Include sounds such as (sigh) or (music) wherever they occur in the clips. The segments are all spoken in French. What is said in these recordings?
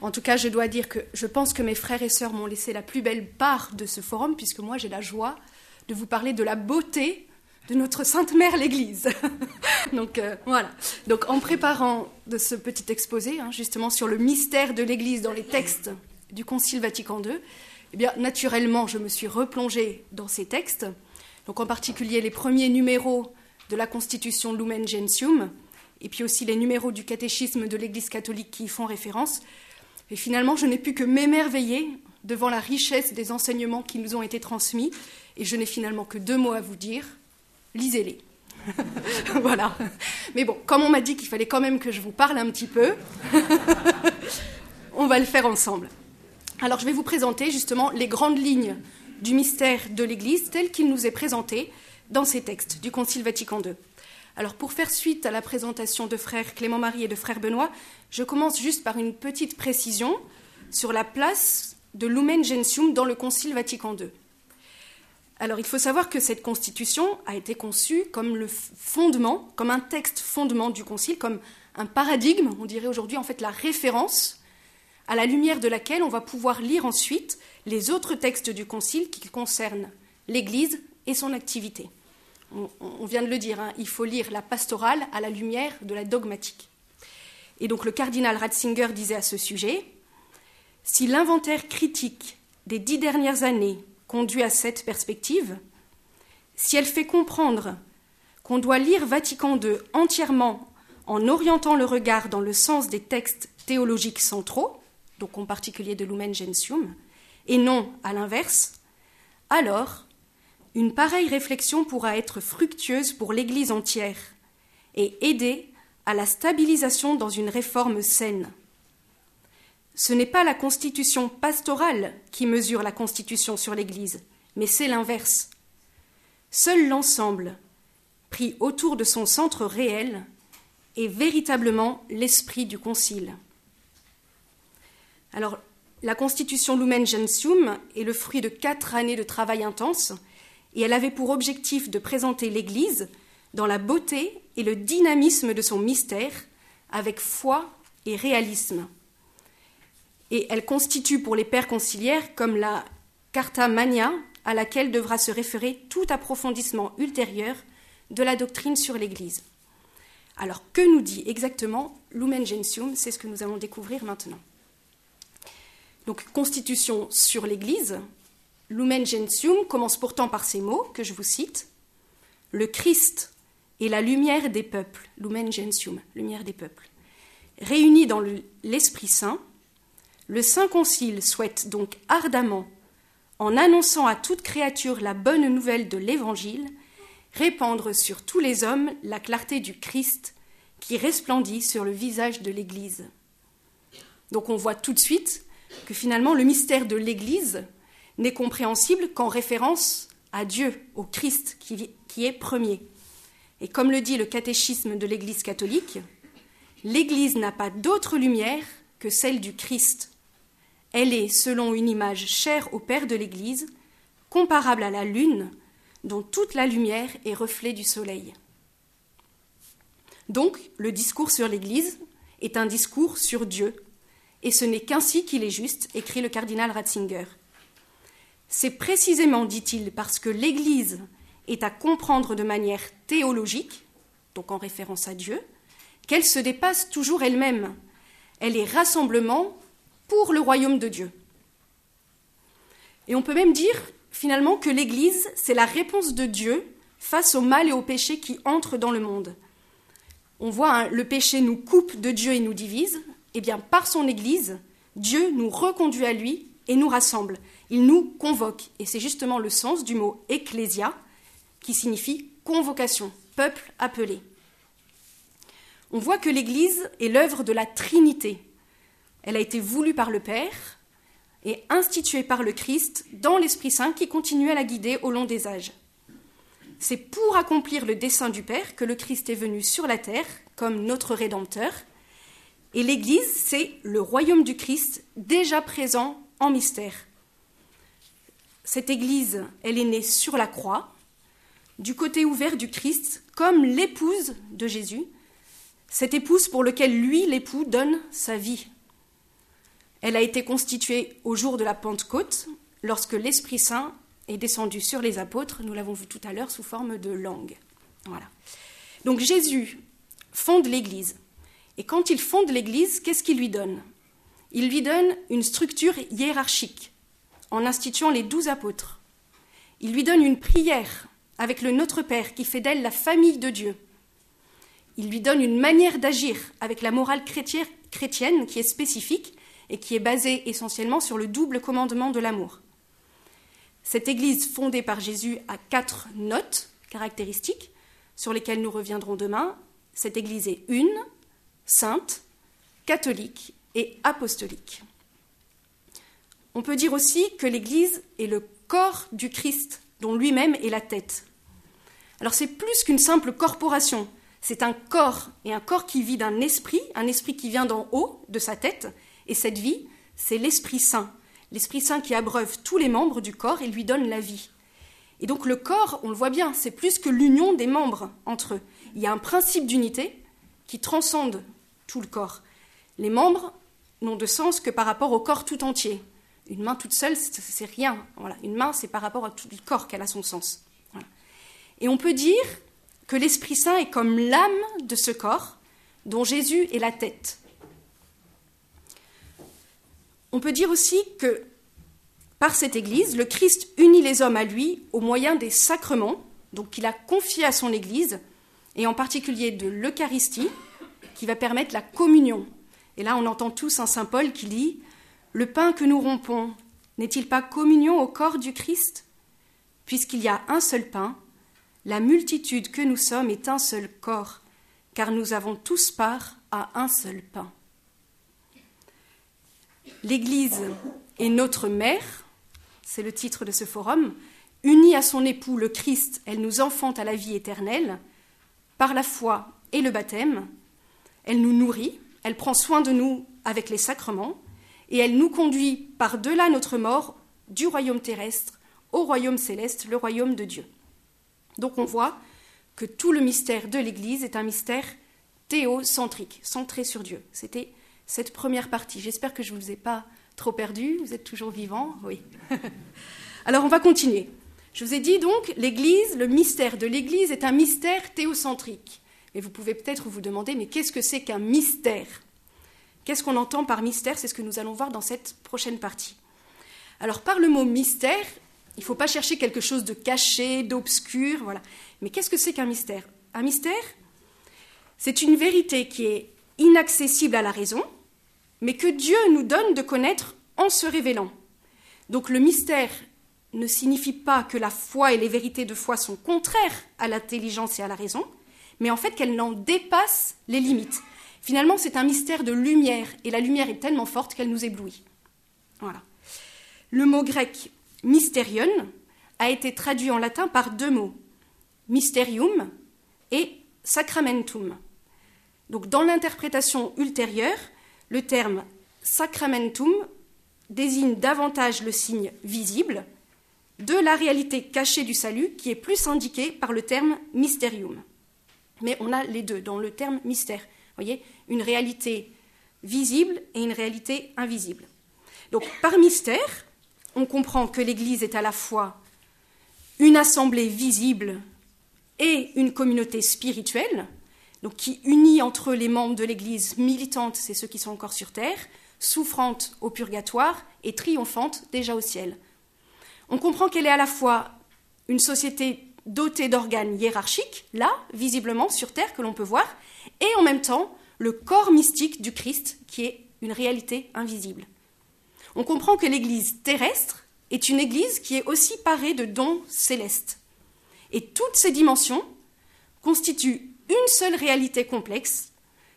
En tout cas, je dois dire que je pense que mes frères et sœurs m'ont laissé la plus belle part de ce forum, puisque moi j'ai la joie de vous parler de la beauté de notre Sainte Mère l'Église. (laughs) Donc euh, voilà. Donc en préparant ce petit exposé, hein, justement sur le mystère de l'Église dans les textes du Concile Vatican II, eh bien naturellement je me suis replongée dans ces textes. Donc en particulier les premiers numéros de la Constitution Lumen Gentium, et puis aussi les numéros du catéchisme de l'Église catholique qui y font référence. Et finalement, je n'ai pu que m'émerveiller devant la richesse des enseignements qui nous ont été transmis, et je n'ai finalement que deux mots à vous dire lisez-les. (laughs) voilà. Mais bon, comme on m'a dit qu'il fallait quand même que je vous parle un petit peu, (laughs) on va le faire ensemble. Alors, je vais vous présenter justement les grandes lignes du mystère de l'Église tel qu'il nous est présenté dans ces textes du Concile Vatican II. Alors pour faire suite à la présentation de frère Clément-Marie et de frère Benoît, je commence juste par une petite précision sur la place de Lumen Gentium dans le Concile Vatican II. Alors il faut savoir que cette constitution a été conçue comme le fondement, comme un texte fondement du Concile, comme un paradigme, on dirait aujourd'hui en fait la référence à la lumière de laquelle on va pouvoir lire ensuite les autres textes du Concile qui concernent l'Église et son activité on, vient de le dire, hein, il faut lire la pastorale à la lumière de la dogmatique. Et donc le cardinal Ratzinger disait à ce sujet Si l'inventaire critique des dix dernières années conduit à cette perspective, si elle fait comprendre qu'on doit lire Vatican II entièrement en orientant le regard dans le sens des textes théologiques centraux, donc en particulier de Lumen Gentium, et non à l'inverse, alors une pareille réflexion pourra être fructueuse pour l'Église entière et aider à la stabilisation dans une réforme saine. Ce n'est pas la constitution pastorale qui mesure la constitution sur l'Église, mais c'est l'inverse. Seul l'ensemble, pris autour de son centre réel, est véritablement l'esprit du Concile. Alors, la constitution Lumen Gentium est le fruit de quatre années de travail intense et elle avait pour objectif de présenter l'Église dans la beauté et le dynamisme de son mystère, avec foi et réalisme. Et elle constitue pour les pères conciliaires comme la carta magna à laquelle devra se référer tout approfondissement ultérieur de la doctrine sur l'Église. Alors, que nous dit exactement Lumen Gentium? C'est ce que nous allons découvrir maintenant. Donc, constitution sur l'Église, Lumen Gentium commence pourtant par ces mots que je vous cite Le Christ est la lumière des peuples, Lumen Gentium, lumière des peuples. Réunis dans l'Esprit Saint, le Saint Concile souhaite donc ardemment, en annonçant à toute créature la bonne nouvelle de l'Évangile, répandre sur tous les hommes la clarté du Christ qui resplendit sur le visage de l'Église. Donc on voit tout de suite que finalement le mystère de l'Église n'est compréhensible qu'en référence à Dieu, au Christ qui, est premier. Et comme le dit le catéchisme de l'Église catholique, l'Église n'a pas d'autre lumière que celle du Christ. Elle est, selon une image chère au Père de l'Église, comparable à la lune, dont toute la lumière est reflet du soleil. Donc, le discours sur l'Église est un discours sur Dieu, et ce n'est qu'ainsi qu'il est juste, écrit le cardinal Ratzinger. C'est précisément, dit-il, parce que l'Église est à comprendre de manière théologique, donc en référence à Dieu, qu'elle se dépasse toujours elle-même. Elle est rassemblement pour le royaume de Dieu. Et on peut même dire finalement que l'Église, c'est la réponse de Dieu face au mal et au péché qui entrent dans le monde. On voit, hein, le péché nous coupe de Dieu et nous divise. Eh bien, par son Église, Dieu nous reconduit à lui et nous rassemble. Il nous convoque. Et c'est justement le sens du mot ecclésia, qui signifie convocation, peuple appelé. On voit que l'Église est l'œuvre de la Trinité. Elle a été voulue par le Père et instituée par le Christ dans l'Esprit Saint qui continue à la guider au long des âges. C'est pour accomplir le dessein du Père que le Christ est venu sur la terre comme notre Rédempteur. Et l'Église, c'est le royaume du Christ déjà présent en mystère. Cette Église, elle est née sur la croix, du côté ouvert du Christ, comme l'épouse de Jésus, cette épouse pour laquelle lui, l'époux, donne sa vie. Elle a été constituée au jour de la Pentecôte, lorsque l'Esprit Saint est descendu sur les apôtres, nous l'avons vu tout à l'heure, sous forme de langue. Voilà. Donc Jésus fonde l'Église. Et quand il fonde l'Église, qu'est-ce qu'il lui donne? Il lui donne une structure hiérarchique en instituant les douze apôtres. Il lui donne une prière avec le Notre Père qui fait d'elle la famille de Dieu. Il lui donne une manière d'agir avec la morale chrétienne qui est spécifique et qui est basée essentiellement sur le double commandement de l'amour. Cette Église fondée par Jésus a quatre notes caractéristiques sur lesquelles nous reviendrons demain. Cette Église est une, sainte, catholique et apostolique. On peut dire aussi que l'Église est le corps du Christ, dont lui-même est la tête. Alors c'est plus qu'une simple corporation, c'est un corps, et un corps qui vit d'un esprit, un esprit qui vient d'en haut, de sa tête, et cette vie, c'est l'Esprit Saint, l'Esprit Saint qui abreuve tous les membres du corps et lui donne la vie. Et donc le corps, on le voit bien, c'est plus que l'union des membres entre eux. Il y a un principe d'unité qui transcende tout le corps. Les membres n'ont de sens que par rapport au corps tout entier. Une main toute seule, c'est rien. Une main, c'est par rapport à tout le corps qu'elle a son sens. Et on peut dire que l'Esprit Saint est comme l'âme de ce corps, dont Jésus est la tête. On peut dire aussi que par cette Église, le Christ unit les hommes à lui au moyen des sacrements, donc qu'il a confiés à son Église, et en particulier de l'Eucharistie, qui va permettre la communion. Et là, on entend tous un Saint Paul qui dit Le pain que nous rompons, n'est-il pas communion au corps du Christ? Puisqu'il y a un seul pain, la multitude que nous sommes est un seul corps, car nous avons tous part à un seul pain. L'Église est notre mère, c'est le titre de ce forum, unie à son époux le Christ, elle nous enfante à la vie éternelle, par la foi et le baptême, elle nous nourrit, elle prend soin de nous avec les sacrements, et elle nous conduit par-delà notre mort du royaume terrestre au royaume céleste, le royaume de Dieu. Donc on voit que tout le mystère de l'Église est un mystère théocentrique, centré sur Dieu. C'était cette première partie. J'espère que je ne vous ai pas trop perdu. Vous êtes toujours vivant? Oui. (laughs) Alors on va continuer. Je vous ai dit donc, l'Église, le mystère de l'Église est un mystère théocentrique. Et vous pouvez peut-être vous demander, mais qu'est-ce que c'est qu'un mystère? Qu'est-ce qu'on entend par mystère? C'est ce que nous allons voir dans cette prochaine partie. Alors par le mot mystère, il ne faut pas chercher quelque chose de caché, d'obscur, voilà. Mais qu'est-ce que c'est qu'un mystère? Un mystère, c'est une vérité qui est inaccessible à la raison, mais que Dieu nous donne de connaître en se révélant. Donc le mystère ne signifie pas que la foi et les vérités de foi sont contraires à l'intelligence et à la raison, mais en fait qu'elles n'en dépassent les limites. Finalement, c'est un mystère de lumière, et la lumière est tellement forte qu'elle nous éblouit. Voilà. Le mot grec mysterion a été traduit en latin par deux mots, mysterium et sacramentum. Donc dans l'interprétation ultérieure, le terme sacramentum désigne davantage le signe visible de la réalité cachée du salut qui est plus indiqué par le terme mysterium. Mais on a les deux dans le terme mystère. Voyez, une réalité visible et une réalité invisible. Donc par mystère, on comprend que l'Église est à la fois une assemblée visible et une communauté spirituelle, donc qui unit entre les membres de l'Église militante, c'est ceux qui sont encore sur terre, souffrante au purgatoire et triomphante déjà au ciel. On comprend qu'elle est à la fois une société dotée d'organes hiérarchiques, là, visiblement, sur terre, que l'on peut voir, et en même temps le corps mystique du Christ, qui est une réalité invisible. On comprend que l'Église terrestre est une Église qui est aussi parée de dons célestes. Et toutes ces dimensions constituent une seule réalité complexe,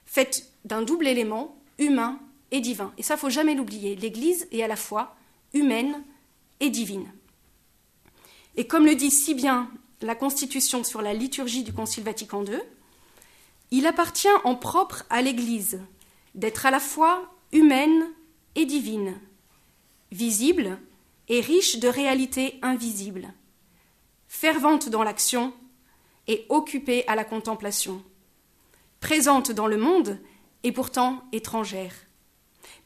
faite d'un double élément, humain et divin. Et ça, il faut jamais l'oublier. L'Église est à la fois humaine et divine. Et comme le dit si bien la Constitution sur la liturgie du Concile Vatican II, il appartient en propre à l'Église d'être à la fois humaine et divine, visible et riche de réalités invisibles, fervente dans l'action et occupée à la contemplation, présente dans le monde et pourtant étrangère,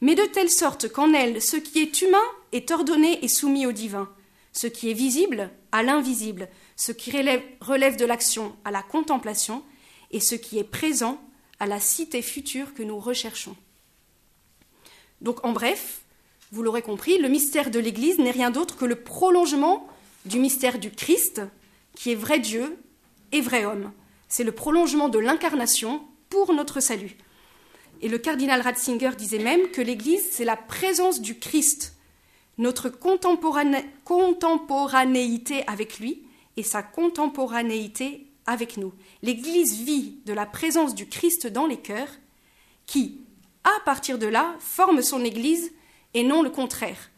mais de telle sorte qu'en elle, ce qui est humain est ordonné et soumis au divin, ce qui est visible à l'invisible, ce qui relève, de l'action à la contemplation, et ce qui est présent à la cité future que nous recherchons. Donc en bref, vous l'aurez compris, le mystère de l'Église n'est rien d'autre que le prolongement du mystère du Christ, qui est vrai Dieu et vrai homme. C'est le prolongement de l'incarnation pour notre salut. Et le cardinal Ratzinger disait même que l'Église, c'est la présence du Christ, notre contemporanéité avec lui et sa contemporanéité avec nous. L'Église vit de la présence du Christ dans les cœurs, qui, à partir de là, forme son Église et non le contraire.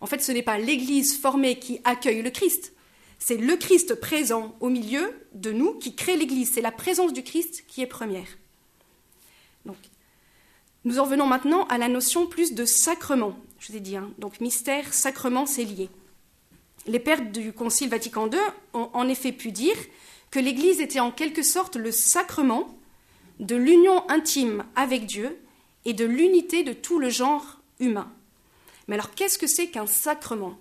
En fait, ce n'est pas l'Église formée qui accueille le Christ, c'est le Christ présent au milieu de nous qui crée l'Église. C'est la présence du Christ qui est première. Donc, nous en venons maintenant à la notion plus de sacrement. Je vous ai dit, hein. donc mystère, sacrement, c'est lié. Les pères du Concile Vatican II ont en effet pu dire que l'Église était en quelque sorte le sacrement de l'union intime avec Dieu et de l'unité de tout le genre humain. Mais alors, qu'est-ce que c'est qu'un sacrement?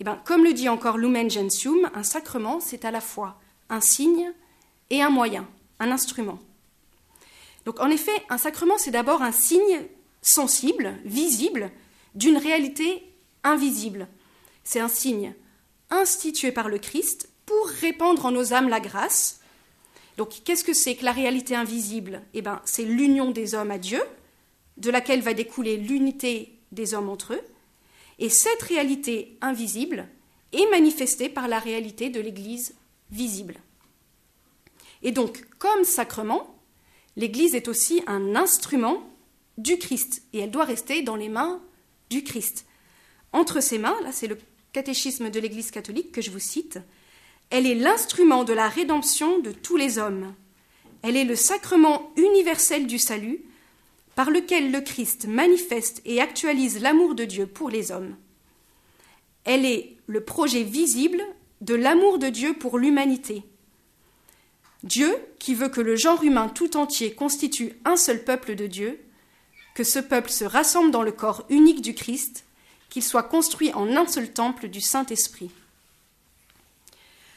Eh bien, Comme le dit encore Lumen Gentium, un sacrement, c'est à la fois un signe et un moyen, un instrument. Donc, en effet, un sacrement, c'est d'abord un signe sensible, visible, d'une réalité invisible. C'est un signe institué par le Christ pour répandre en nos âmes la grâce. Donc, qu'est-ce que c'est que la réalité invisible? Eh bien, c'est l'union des hommes à Dieu, de laquelle va découler l'unité des hommes entre eux. Et cette réalité invisible est manifestée par la réalité de l'Église visible. Et donc, comme sacrement, l'Église est aussi un instrument du Christ, et elle doit rester dans les mains du Christ. Entre ses mains, là c'est le catéchisme de l'Église catholique que je vous cite, elle est l'instrument de la rédemption de tous les hommes. Elle est le sacrement universel du salut par lequel le Christ manifeste et actualise l'amour de Dieu pour les hommes. Elle est le projet visible de l'amour de Dieu pour l'humanité. Dieu, qui veut que le genre humain tout entier constitue un seul peuple de Dieu, que ce peuple se rassemble dans le corps unique du Christ, qu'il soit construit en un seul temple du Saint-Esprit.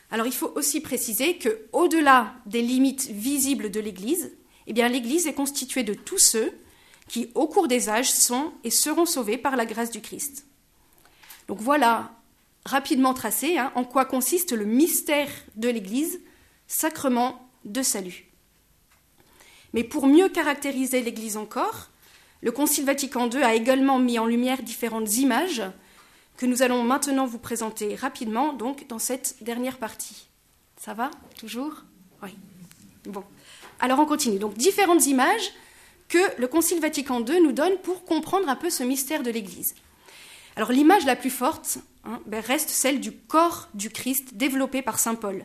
Alors il faut aussi préciser que, au-delà des limites visibles de l'Église, eh l'Église est constituée de tous ceux qui, au cours des âges, sont et seront sauvés par la grâce du Christ. Donc voilà, rapidement tracé, hein, en quoi consiste le mystère de l'Église, sacrement de salut. Mais pour mieux caractériser l'Église encore, le Concile Vatican II a également mis en lumière différentes images que nous allons maintenant vous présenter rapidement, donc dans cette dernière partie. Ça va Toujours? Oui. Bon. Alors on continue. Donc différentes images que le Concile Vatican II nous donne pour comprendre un peu ce mystère de l'Église. Alors l'image la plus forte hein, ben, reste celle du corps du Christ développé par Saint Paul.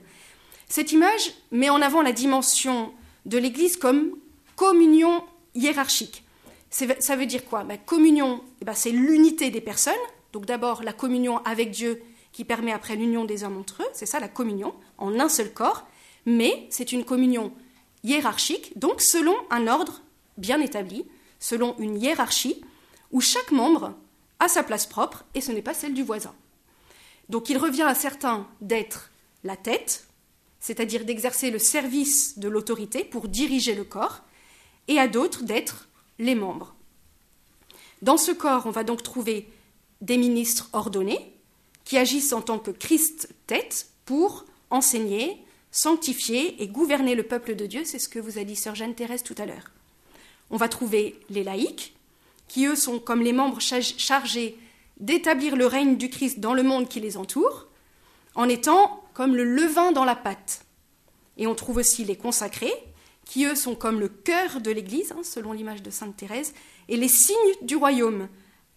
Cette image met en avant la dimension de l'Église comme communion hiérarchique. Ça veut dire quoi? Ben, Communion, eh ben, c'est l'unité des personnes. Donc d'abord la communion avec Dieu qui permet après l'union des hommes entre eux, c'est ça la communion, en un seul corps, mais c'est une communion hiérarchique, donc selon un ordre bien établi, selon une hiérarchie, où chaque membre a sa place propre et ce n'est pas celle du voisin. Donc il revient à certains d'être la tête, c'est-à-dire d'exercer le service de l'autorité pour diriger le corps, et à d'autres d'être les membres. Dans ce corps, on va donc trouver des ministres ordonnés qui agissent en tant que Christ tête pour enseigner, sanctifier et gouverner le peuple de Dieu. C'est ce que vous a dit Sœur Jeanne Thérèse tout à l'heure. On va trouver les laïcs, qui eux sont comme les membres chargés d'établir le règne du Christ dans le monde qui les entoure, en étant comme le levain dans la pâte. Et on trouve aussi les consacrés, qui eux sont comme le cœur de l'Église, hein, selon l'image de Sainte Thérèse, et les signes du royaume,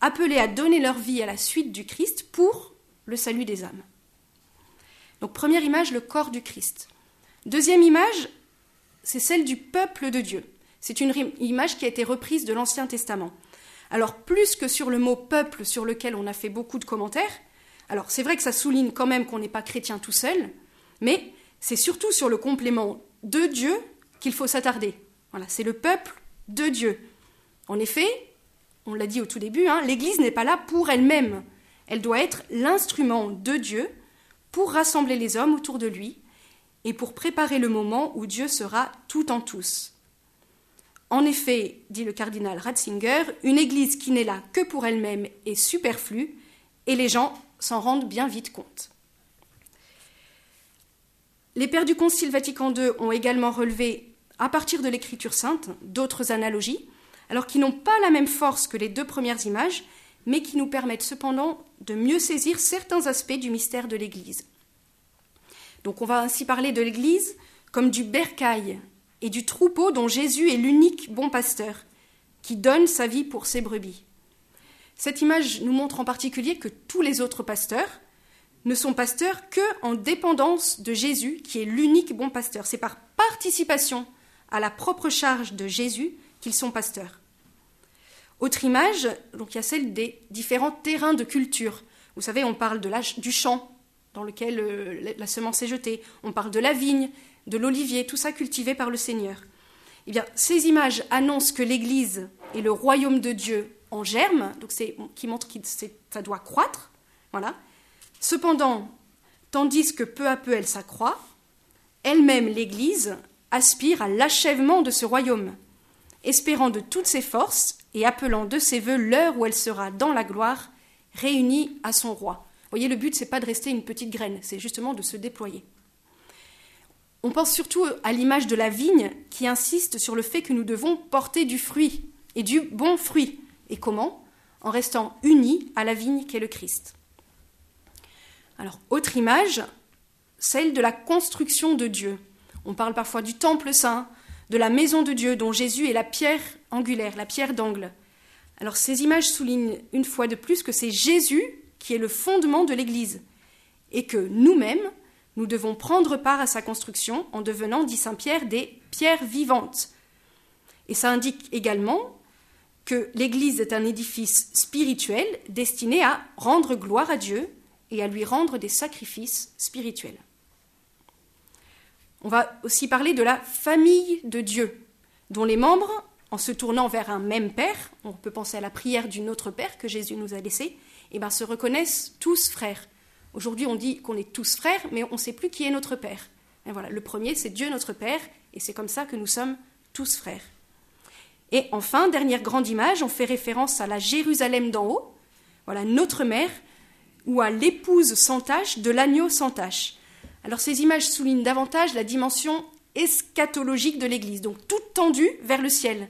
appelés à donner leur vie à la suite du Christ pour le salut des âmes. Donc première image, le corps du Christ. Deuxième image, c'est celle du peuple de Dieu. C'est une image qui a été reprise de l'Ancien Testament. Alors, plus que sur le mot peuple sur lequel on a fait beaucoup de commentaires, alors c'est vrai que ça souligne quand même qu'on n'est pas chrétien tout seul, mais c'est surtout sur le complément de Dieu qu'il faut s'attarder. Voilà, c'est le peuple de Dieu. En effet, on l'a dit au tout début, hein, l'Église n'est pas là pour elle-même. Elle doit être l'instrument de Dieu pour rassembler les hommes autour de lui et pour préparer le moment où Dieu sera tout en tous. En effet, dit le cardinal Ratzinger, une Église qui n'est là que pour elle-même est superflue et les gens s'en rendent bien vite compte. Les pères du Concile Vatican II ont également relevé, à partir de l'Écriture sainte, d'autres analogies, alors qui n'ont pas la même force que les deux premières images, mais qui nous permettent cependant de mieux saisir certains aspects du mystère de l'Église. Donc on va ainsi parler de l'Église comme du bercail et du troupeau dont Jésus est l'unique bon pasteur, qui donne sa vie pour ses brebis. Cette image nous montre en particulier que tous les autres pasteurs ne sont pasteurs que en dépendance de Jésus, qui est l'unique bon pasteur. C'est par participation à la propre charge de Jésus qu'ils sont pasteurs. Autre image, donc il y a celle des différents terrains de culture. Vous savez, on parle de du champ dans lequel euh, la semence est jetée, on parle de la vigne, de l'olivier, tout ça cultivé par le Seigneur. Eh bien, ces images annoncent que l'Église est le royaume de Dieu en germe, donc c'est qui montre que ça doit croître, voilà. Cependant, tandis que peu à peu elle s'accroît, elle-même l'Église aspire à l'achèvement de ce royaume, espérant de toutes ses forces et appelant de ses voeux l'heure où elle sera dans la gloire, réunie à son roi. Vous voyez, le but, c'est pas de rester une petite graine, c'est justement de se déployer. On pense surtout à l'image de la vigne qui insiste sur le fait que nous devons porter du fruit, et du bon fruit, et comment? En restant unis à la vigne qu'est le Christ. Alors, autre image, celle de la construction de Dieu. On parle parfois du temple saint, de la maison de Dieu dont Jésus est la pierre angulaire, la pierre d'angle. Alors ces images soulignent une fois de plus que c'est Jésus qui est le fondement de l'Église et que nous-mêmes, nous devons prendre part à sa construction en devenant, dit Saint Pierre, des pierres vivantes. Et ça indique également que l'Église est un édifice spirituel destiné à rendre gloire à Dieu et à lui rendre des sacrifices spirituels. On va aussi parler de la famille de Dieu, dont les membres, en se tournant vers un même Père, on peut penser à la prière du Notre Père que Jésus nous a laissé, et eh ben, se reconnaissent tous frères. Aujourd'hui, on dit qu'on est tous frères, mais on ne sait plus qui est notre Père. Voilà, le premier, c'est Dieu notre Père, et c'est comme ça que nous sommes tous frères. Et enfin, dernière grande image, on fait référence à la Jérusalem d'en haut, voilà notre mère, ou à l'épouse sans tache de l'agneau sans tache. Alors ces images soulignent davantage la dimension eschatologique de l'Église, donc toute tendue vers le ciel.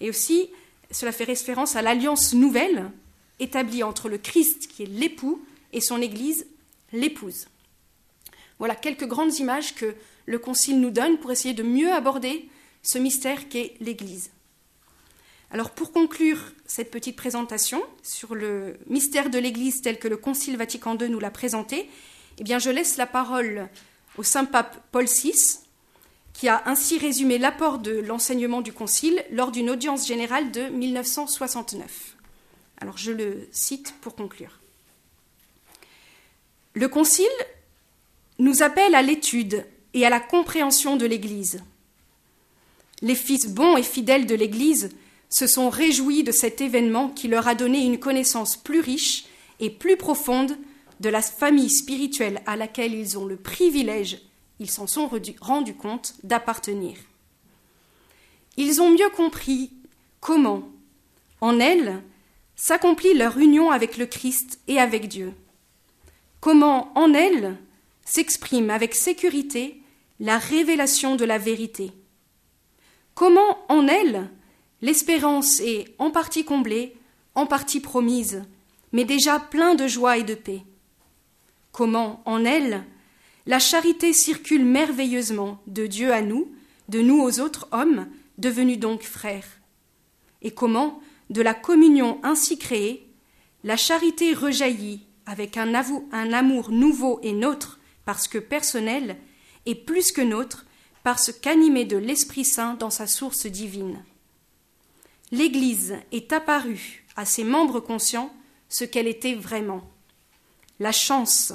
Et aussi, cela fait référence à l'alliance nouvelle établie entre le Christ, qui est l'époux, et son Église, l'épouse. Voilà quelques grandes images que le Concile nous donne pour essayer de mieux aborder ce mystère qu'est l'Église. Alors pour conclure cette petite présentation sur le mystère de l'Église tel que le Concile Vatican II nous l'a présenté, eh je laisse la parole au Saint Pape Paul VI, qui a ainsi résumé l'apport de l'enseignement du Concile lors d'une audience générale de 1969. Alors je le cite pour conclure. Le Concile nous appelle à l'étude et à la compréhension de l'Église. Les fils bons et fidèles de l'Église se sont réjouis de cet événement qui leur a donné une connaissance plus riche et plus profonde de la famille spirituelle à laquelle ils ont le privilège, ils s'en sont rendus compte, d'appartenir. Ils ont mieux compris comment, en elle, s'accomplit leur union avec le Christ et avec Dieu. Comment, en elle, s'exprime avec sécurité la révélation de la vérité. Comment, en elle, L'espérance est en partie comblée, en partie promise, mais déjà plein de joie et de paix. Comment, en elle, la charité circule merveilleusement de Dieu à nous, de nous aux autres hommes, devenus donc frères. Et comment, de la communion ainsi créée, la charité rejaillit avec un, amour nouveau et nôtre, parce que personnel, et plus que nôtre, parce qu'animé de l'Esprit Saint dans sa source divine l'Église est apparue à ses membres conscients ce qu'elle était vraiment. La chance,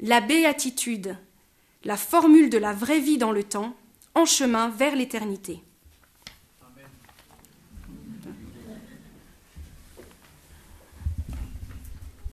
la béatitude, la formule de la vraie vie dans le temps, en chemin vers l'éternité.